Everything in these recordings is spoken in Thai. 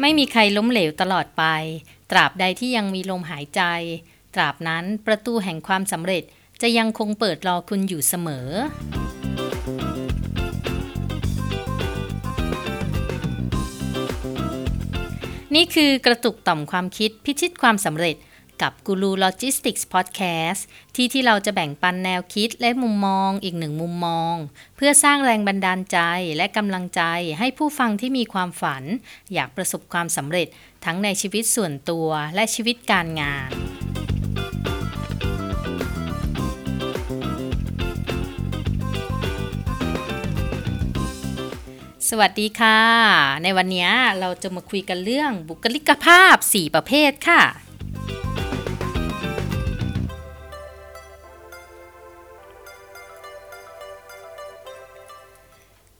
ไม่มีใครล้มเหลวตลอดไป ตราบใดที่ยังมีลมหายใจ ตราบนั้นประตูแห่งความสำเร็จจะยังคงเปิดรอคุณอยู่เสมอนี่คือกระตุกต่อมความคิดพิชิตความสำเร็จ กับกูรูโลจิสติกส์พอดแคสต์ที่ที่เราจะแบ่งปันแนวคิดและมุมมองอีกหนึ่งมุมมอง เพื่อสร้างแรงบันดาลใจและกำลังใจให้ผู้ฟังที่มีความฝัน อยากประสบความสำเร็จทั้งในชีวิตส่วนตัวและชีวิตการงานสวัสดีค่ะ ในวันนี้เราจะมาคุยกันเรื่องบุคลิกภาพ 4 ประเภทค่ะ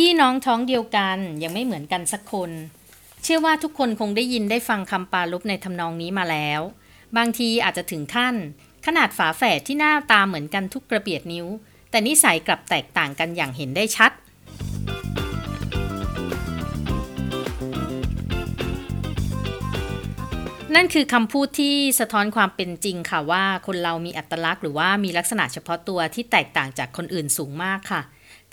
พี่น้องท้องเดียวกันยังไม่เหมือนกันสักคน เชื่อว่าทุกคนคงได้ยินได้ฟังคำปาลบในทำนองนี้มาแล้ว บางทีอาจจะถึงขั้น ขนาดฝาแฝดที่หน้าตาเหมือนกันทุกกระเบียดนิ้ว แต่นิสัยกลับแตกต่างกันอย่างเห็นได้ชัดนั่นคือคำพูดที่สะท้อนความเป็นจริงค่ะว่าคนเรามีอัตลักษณ์หรือว่ามีลักษณะเฉพาะตัวที่แตกต่างจากคนอื่นสูงมากค่ะ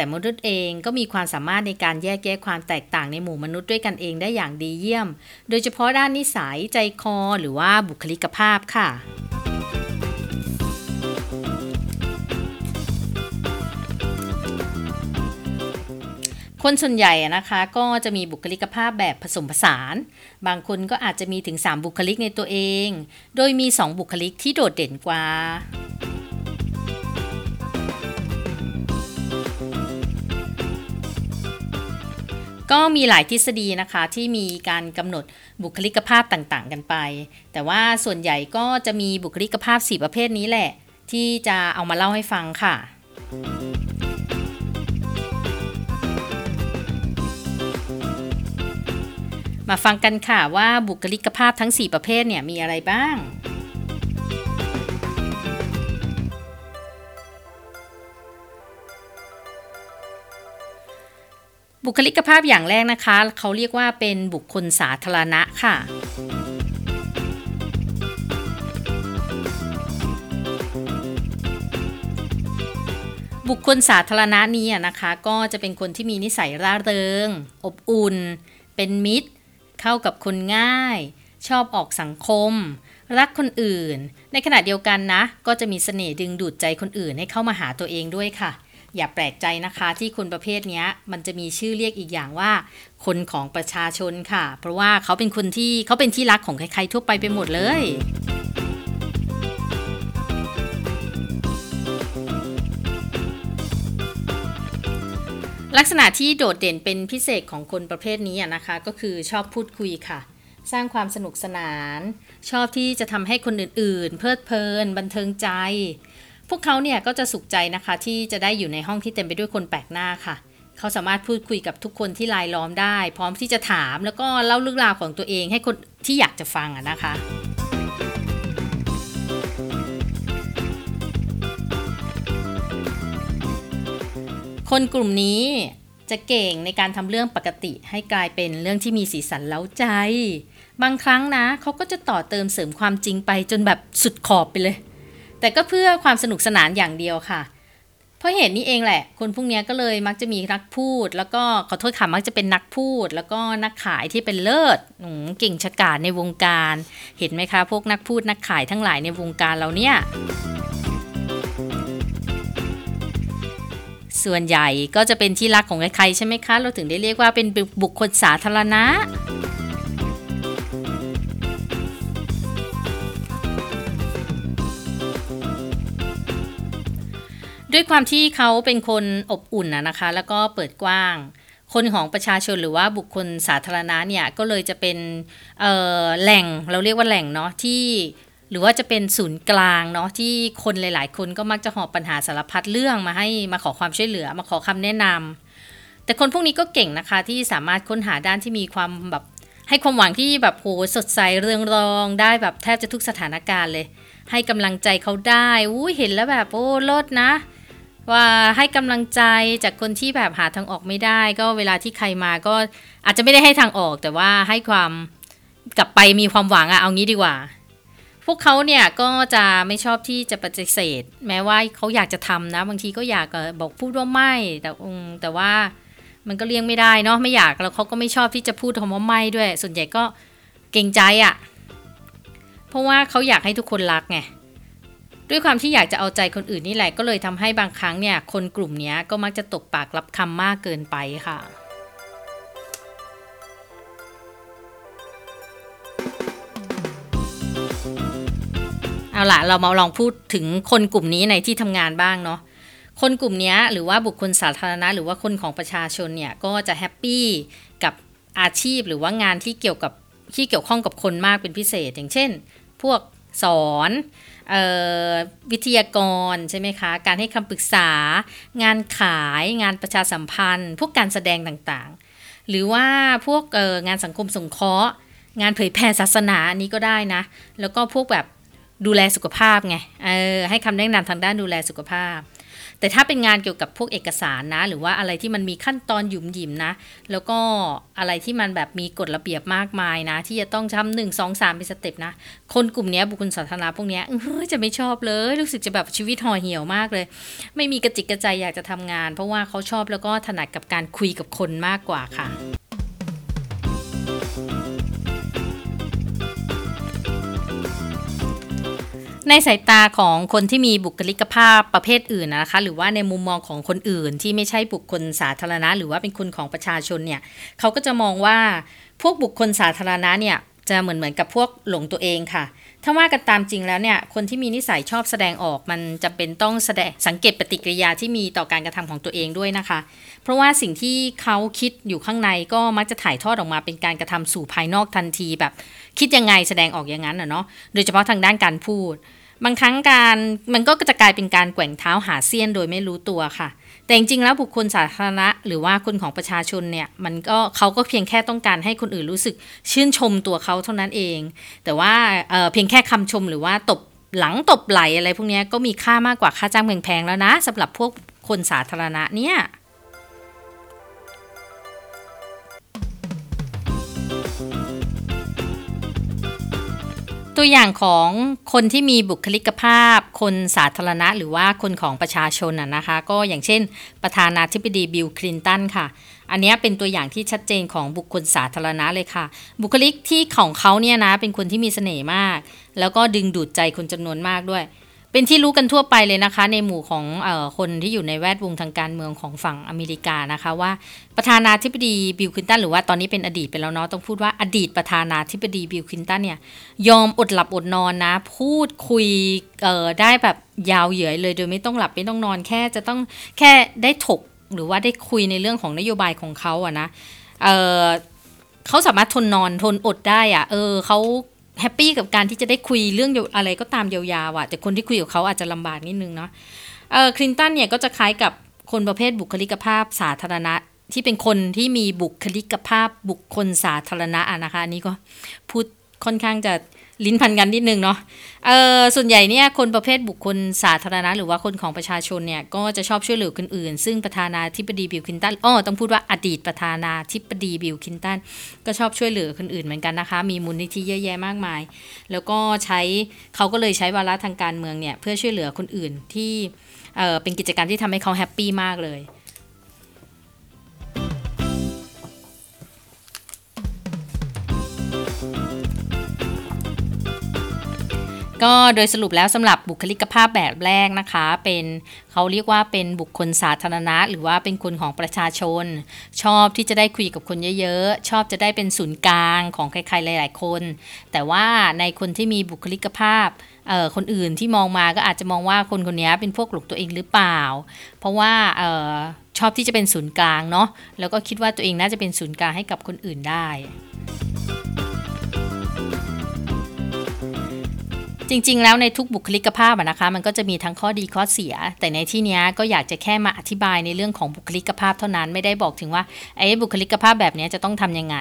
แต่มนุษย์เองก็มีความสามารถในการแยกแยะความแตกต่างในหมู่มนุษย์ด้วยกันเองได้อย่างดีเยี่ยม โดยเฉพาะด้านนิสัยใจคอหรือว่าบุคลิกภาพค่ะคนส่วนใหญ่นะคะก็จะมีบุคลิกภาพแบบผสมผสาน บางคนก็อาจจะมีถึง 3 บุคลิกในตัวเอง โดยมี 2 บุคลิกที่โดดเด่นกว่า ก็มีหลายทฤษฎีนะคะที่มีการกำหนดบุคลิกภาพต่างๆ กันไป แต่ว่าส่วนใหญ่ก็จะมีบุคลิกภาพ 4 ประเภทนี้แหละ ที่จะเอามาเล่าให้ฟังค่ะ มาฟังกันค่ะว่าบุคลิกภาพทั้ง 4 ประเภทเนี่ยมีอะไรบ้าง บุคลิกภาพอย่างแรกนะคะ เขาเรียกว่าเป็นบุคคลสาธารณะค่ะ บุคคลสาธารณะนี้อะนะคะ ก็จะเป็นคนที่มีนิสัยร่าเริง อบอุ่น เป็นมิตร เข้ากับคนง่าย ชอบออกสังคม รักคนอื่น ในขณะเดียวกันนะ ก็จะมีเสน่ห์ดึงดูดใจคนอื่นให้เข้ามาหาตัวเองด้วยค่ะ อย่าแปลกใจนะคะที่คนประเภทนี้มันจะมีชื่อเรียกอีกอย่างว่า คนของประชาชนค่ะ เพราะว่าเขาเป็นคนที่เขาเป็นที่รักของใครๆทั่วไปไปหมดเลยลักษณะที่โดดเด่นเป็นพิเศษของคนประเภทนี้นะคะ ก็คือชอบพูดคุยค่ะ สร้างความสนุกสนาน ชอบที่จะทำให้คนอื่นๆ เพลิดเพลิน บันเทิงใจ พวกเขาเนี่ยก็จะสุขใจนะคะที่จะได้อยู่ในห้องที่เต็มไปด้วยคนแปลกหน้าค่ะ เขาสามารถพูดคุยกับทุกคนที่รายล้อมได้ พร้อมที่จะถามแล้วก็เล่าเรื่องราวของตัวเองให้คนที่อยากจะฟังนะคะคนกลุ่มนี้จะเก่งในการทำเรื่องปกติให้กลายเป็นเรื่องที่มีสีสันเล้าใจ บางครั้งนะเขาก็จะต่อเติมเสริมความจริงไปจนแบบสุดขอบไปเลย แต่ก็เพื่อความสนุกสนานอย่างเดียวค่ะ เพราะเหตุนี้เองแหละ คนพวกนี้ก็เลยมักจะมีนักพูด แล้วก็ขอโทษค่ะมักจะเป็นนักพูด แล้วก็นักขายที่เป็นเลิศอืมเก่งฉกาจในวงการ เห็นไหมคะ พวกนักพูดนักขายทั้งหลายในวงการเราเนี่ยส่วนใหญ่ก็จะเป็นที่รักของใครๆใช่ไหมคะ เราถึงได้เรียกว่าเป็นบุคคลสาธารณะ ด้วยความที่เขาเป็นคนอบอุ่นนะนะคะ แล้วก็เปิดกว้าง คนของประชาชนหรือว่าบุคคลสาธารณะเนี่ยก็เลยจะเป็นแหล่งเราเรียกว่าแหล่งเนาะที่หรือว่าจะเป็นศูนย์กลางเนาะที่คนหลาย ๆ คนก็มักจะหอบปัญหาสารพัดเรื่องมาให้มาขอความช่วยเหลือมาขอคำแนะนำแต่คนพวกนี้ก็เก่งนะคะที่สามารถค้นหาด้านที่มีความแบบให้ความหวังที่แบบโหสดใสเรืองรอง ได้แบบแทบจะทุกสถานการณ์เลย ให้กำลังใจเขาได้อู้ยเห็นแล้วแบบโอ้ลดนะ ว่าให้กำลังใจจากคนที่แบบหาทางออกไม่ได้ ก็เวลาที่ใครมาก็อาจจะไม่ได้ให้ทางออก แต่ว่าให้ความกลับไปมีความหวังอะเอางี้ดีกว่า พวกเขาเนี่ยก็จะไม่ชอบที่จะปฏิเสธ แม้ว่าเขาอยากจะทำนะ บางทีก็อยากบอกพูดว่าไม่แต่แต่ว่ามันก็เลี่ยงไม่ได้เนาะไม่อยากแล้วเขาก็ไม่ชอบที่จะพูดคำว่าไม่ด้วย ส่วนใหญ่ก็เกรงใจอะ่ะ เพราะว่าเขาอยากให้ทุกคนรักไง ด้วยความที่อยากจะเอาใจคนอื่นนี่แหละก็เลยทำให้บางครั้งเนี่ยคนกลุ่มนี้ก็มักจะตกปากรับคำมากเกินไปค่ะเอาล่ะเรามาลองพูดถึงคนกลุ่มนี้ในที่ทำงานบ้างเนาะคนกลุ่มนี้หรือว่าบุคคลสาธารณะ หรือว่าคนของประชาชนเนี่ยก็จะแฮปปี้กับอาชีพหรือว่างานที่เกี่ยวกับที่เกี่ยวข้องกับคนมากเป็นพิเศษ อย่างเช่น พวกสอน วิทยากรใช่ไหมคะ การให้คำปรึกษา งานขาย งานประชาสัมพันธ์ พวกการแสดงต่างๆ หรือว่าพวกงานสังคมสงเคราะห์ งานเผยแผ่ศาสนาอันนี้ก็ได้นะ แล้วก็พวกแบบดูแลสุขภาพไงให้คำแนะนำทางด้านดูแลสุขภาพ แต่ถ้าเป็นงานเกี่ยวกับพวกเอกสารนะ หรือว่าอะไรที่มันมีขั้นตอนหยุมหยิมนะ แล้วก็อะไรที่มันแบบมีกฎระเบียบมากมายนะ ที่จะต้องทำหนึ่งสองสามเป็นสเต็ปนะ คนกลุ่มนี้บุคคลสาธารณะพวกนี้จะไม่ชอบเลยรู้สึกจะแบบชีวิตห่อเหี่ยวมากเลย ไม่มีกระจิกกระใจอยากจะทำงาน เพราะว่าเขาชอบแล้วก็ถนัดกับการคุยกับคนมากกว่าค่ะ ในสายตาของคนที่มีบุคลิกภาพประเภทอื่นนะคะ หรือว่าในมุมมองของคนอื่น ที่ไม่ใช่บุคคลสาธารณะ หรือว่าเป็นคนของประชาชนเนี่ยเขาก็จะมองว่าพวกบุคคลสาธารณะเนี่ย จะเหมือนเหมือนกับพวกหลงตัวเองค่ะ ถ้าว่ากันตามจริงแล้วเนี่ย คนที่มีนิสัยชอบแสดงออกมันจะเป็นต้องแสดงสังเกตปฏิกิริยาที่มีต่อการกระทำของตัวเองด้วยนะคะ เพราะว่าสิ่งที่เขาคิดอยู่ข้างในก็มักจะถ่ายทอดออกมาเป็นการกระทำสู่ภายนอกทันทีแบบ คิดยังไงแสดงออกอย่างนั้นอะเนาะ โดยเฉพาะทางด้านการพูด บางครั้งการมันก็จะกลายเป็นการแกว่งเท้าหาเสี้ยนโดยไม่รู้ตัวค่ะ แต่จริงๆแล้วบุคคลสาธารณะ หรือว่าคนของประชาชนเนี่ยมันก็เขาก็เพียงแค่ต้องการให้คนอื่นรู้สึกชื่นชมตัวเขาเท่านั้นเอง แต่ว่าเเพียงแค่คำชมหรือว่าตบหลังตบไหลอะไรพวกนี้ก็มีค่ามากกว่าค่าจ้างแพงๆแล้วนะสำหรับพวกคนสาธารณะเนี่ย ตัวอย่างของคนที่มีบุคลิกภาพ คนสาธารณะ หรือว่าคนของประชาชนนะคะ ก็อย่างเช่น ประธานาธิบดีบิลคลินตันค่ะ อันนี้เป็นตัวอย่างที่ชัดเจนของบุคคลสาธารณะเลยค่ะ บุคลิกที่ของเขาเนี่ยนะเป็นคนที่มีเสน่ห์มาก แล้วก็ดึงดูดใจคนจำนวนมากด้วย เป็นที่รู้กันทั่วไปเลยนะคะ ในหมู่ของเออคนที่อยู่ในแวดวงทางการเมืองของฝั่งอเมริกานะคะว่าประธานาธิบดีบิลคลินตันหรือว่าตอนนี้เป็นอดีตไปแล้วเนาะต้องพูดว่าอดีตประธานาธิบดีบิลคลินตันเนี่ยยอมอดหลับอดนอนนะ พูดคุยได้แบบยาวเหยียเลย โดยไม่ต้องหลับไม่ต้องนอนแค่จะต้องแค่ได้ถกหรือว่าได้คุยในเรื่องของนโยบายของเขาอะนะเเขาสามารถทนนอนทนอดได้อะเออเขา แฮปปี้กับการที่จะได้คุยเรื่องอะไรก็ตามยาวๆอะแต่คนที่คุยกับเขาอาจจะลำบากนิดนึงเนาะเออคลินตันเนี่ยก็จะคล้ายกับคนประเภทบุคลิกภาพสาธารณะที่เป็นคนที่มีบุคลิกภาพบุคคลสาธารณะนะคะอันนี้ก็พูดค่อนข้างจะ ลิ้นพันกันนิดนึงเนาะเออส่วนใหญ่เนี่ยคนประเภทบุคคลสาธารณะหรือว่าคนของประชาชนเนี่ยก็จะชอบช่วยเหลือคนอื่น ซึ่งประธานาธิบดีบิลคลินตันอ๋อต้องพูดว่าอดีตประธานาธิบดีบิลคลินตันก็ชอบช่วยเหลือคนอื่นเหมือนกันนะคะ มีมูลนิธิเยอะแยะมากมาย แล้วก็ใช้เขาก็เลยใช้วาระทางการเมืองเนี่ยเพื่อช่วยเหลือคนอื่นที่เออเป็นกิจกรรมที่ทำให้เขา happy มากเลย ก็โดยสรุปแล้วสำหรับบุคลิกภาพแบบแรกนะคะ เป็นเขาเรียกว่าเป็นบุคคลสาธารณะ หรือว่าเป็นคนของประชาชน ชอบที่จะได้คุยกับคนเยอะๆ ชอบจะได้เป็นศูนย์กลางของใครๆหลายๆคน แต่ว่าในคนที่มีบุคลิกภาพเอ่อคนอื่นที่มองมาก็อาจจะมองว่าคนคนนี้เป็นพวกหลกตัวเองหรือเปล่า เพราะว่าเอ่อชอบที่จะเป็นศูนย์กลางเนาะแล้วก็คิดว่าตัวเองน่าจะเป็นศูนย์กลางให้กับคนอื่นได้ จริง ๆ แล้วในทุกบุคลิกภาพนะคะ มันก็จะมีทั้งข้อดีข้อเสีย แต่ในที่นี้ก็อยากจะแค่มาอธิบายในเรื่องของบุคลิกภาพเท่านั้นไม่ได้บอกถึงว่าไอ้บุคลิกภาพแบบนี้จะต้องทำยังไง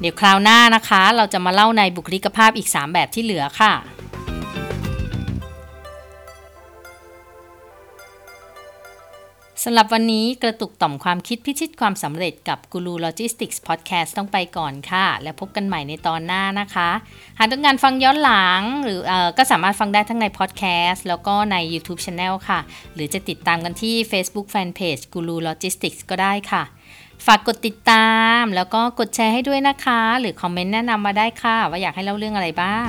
เดี๋ยวคราวหน้านะคะ เราจะมาเล่าในบุคลิกภาพอีก 3 แบบที่เหลือค่ะ สำหรับวันนี้กระตุกต่อมความคิดพิชิตความสำเร็จกับกูรูโลจิสติกส์พอดแคสต์ต้องไปก่อนค่ะ แล้วพบกันใหม่ในตอนหน้านะคะ หากต้องการฟังย้อนหลัง หรือออก็สามารถฟังได้ทั้งในพอดแคสต์แล้วก็ใน YouTube Channel ค่ะ หรือจะติดตามกันที่ Facebook Fanpage กูรูโลจิสติกส์ก็ได้ค่ะ ฝากกดติดตามแล้วก็กดแชร์ให้ด้วยนะคะ หรือคอมเมนต์แนะนำมาได้ค่ะ ว่าอยากให้เล่าเรื่องอะไรบ้าง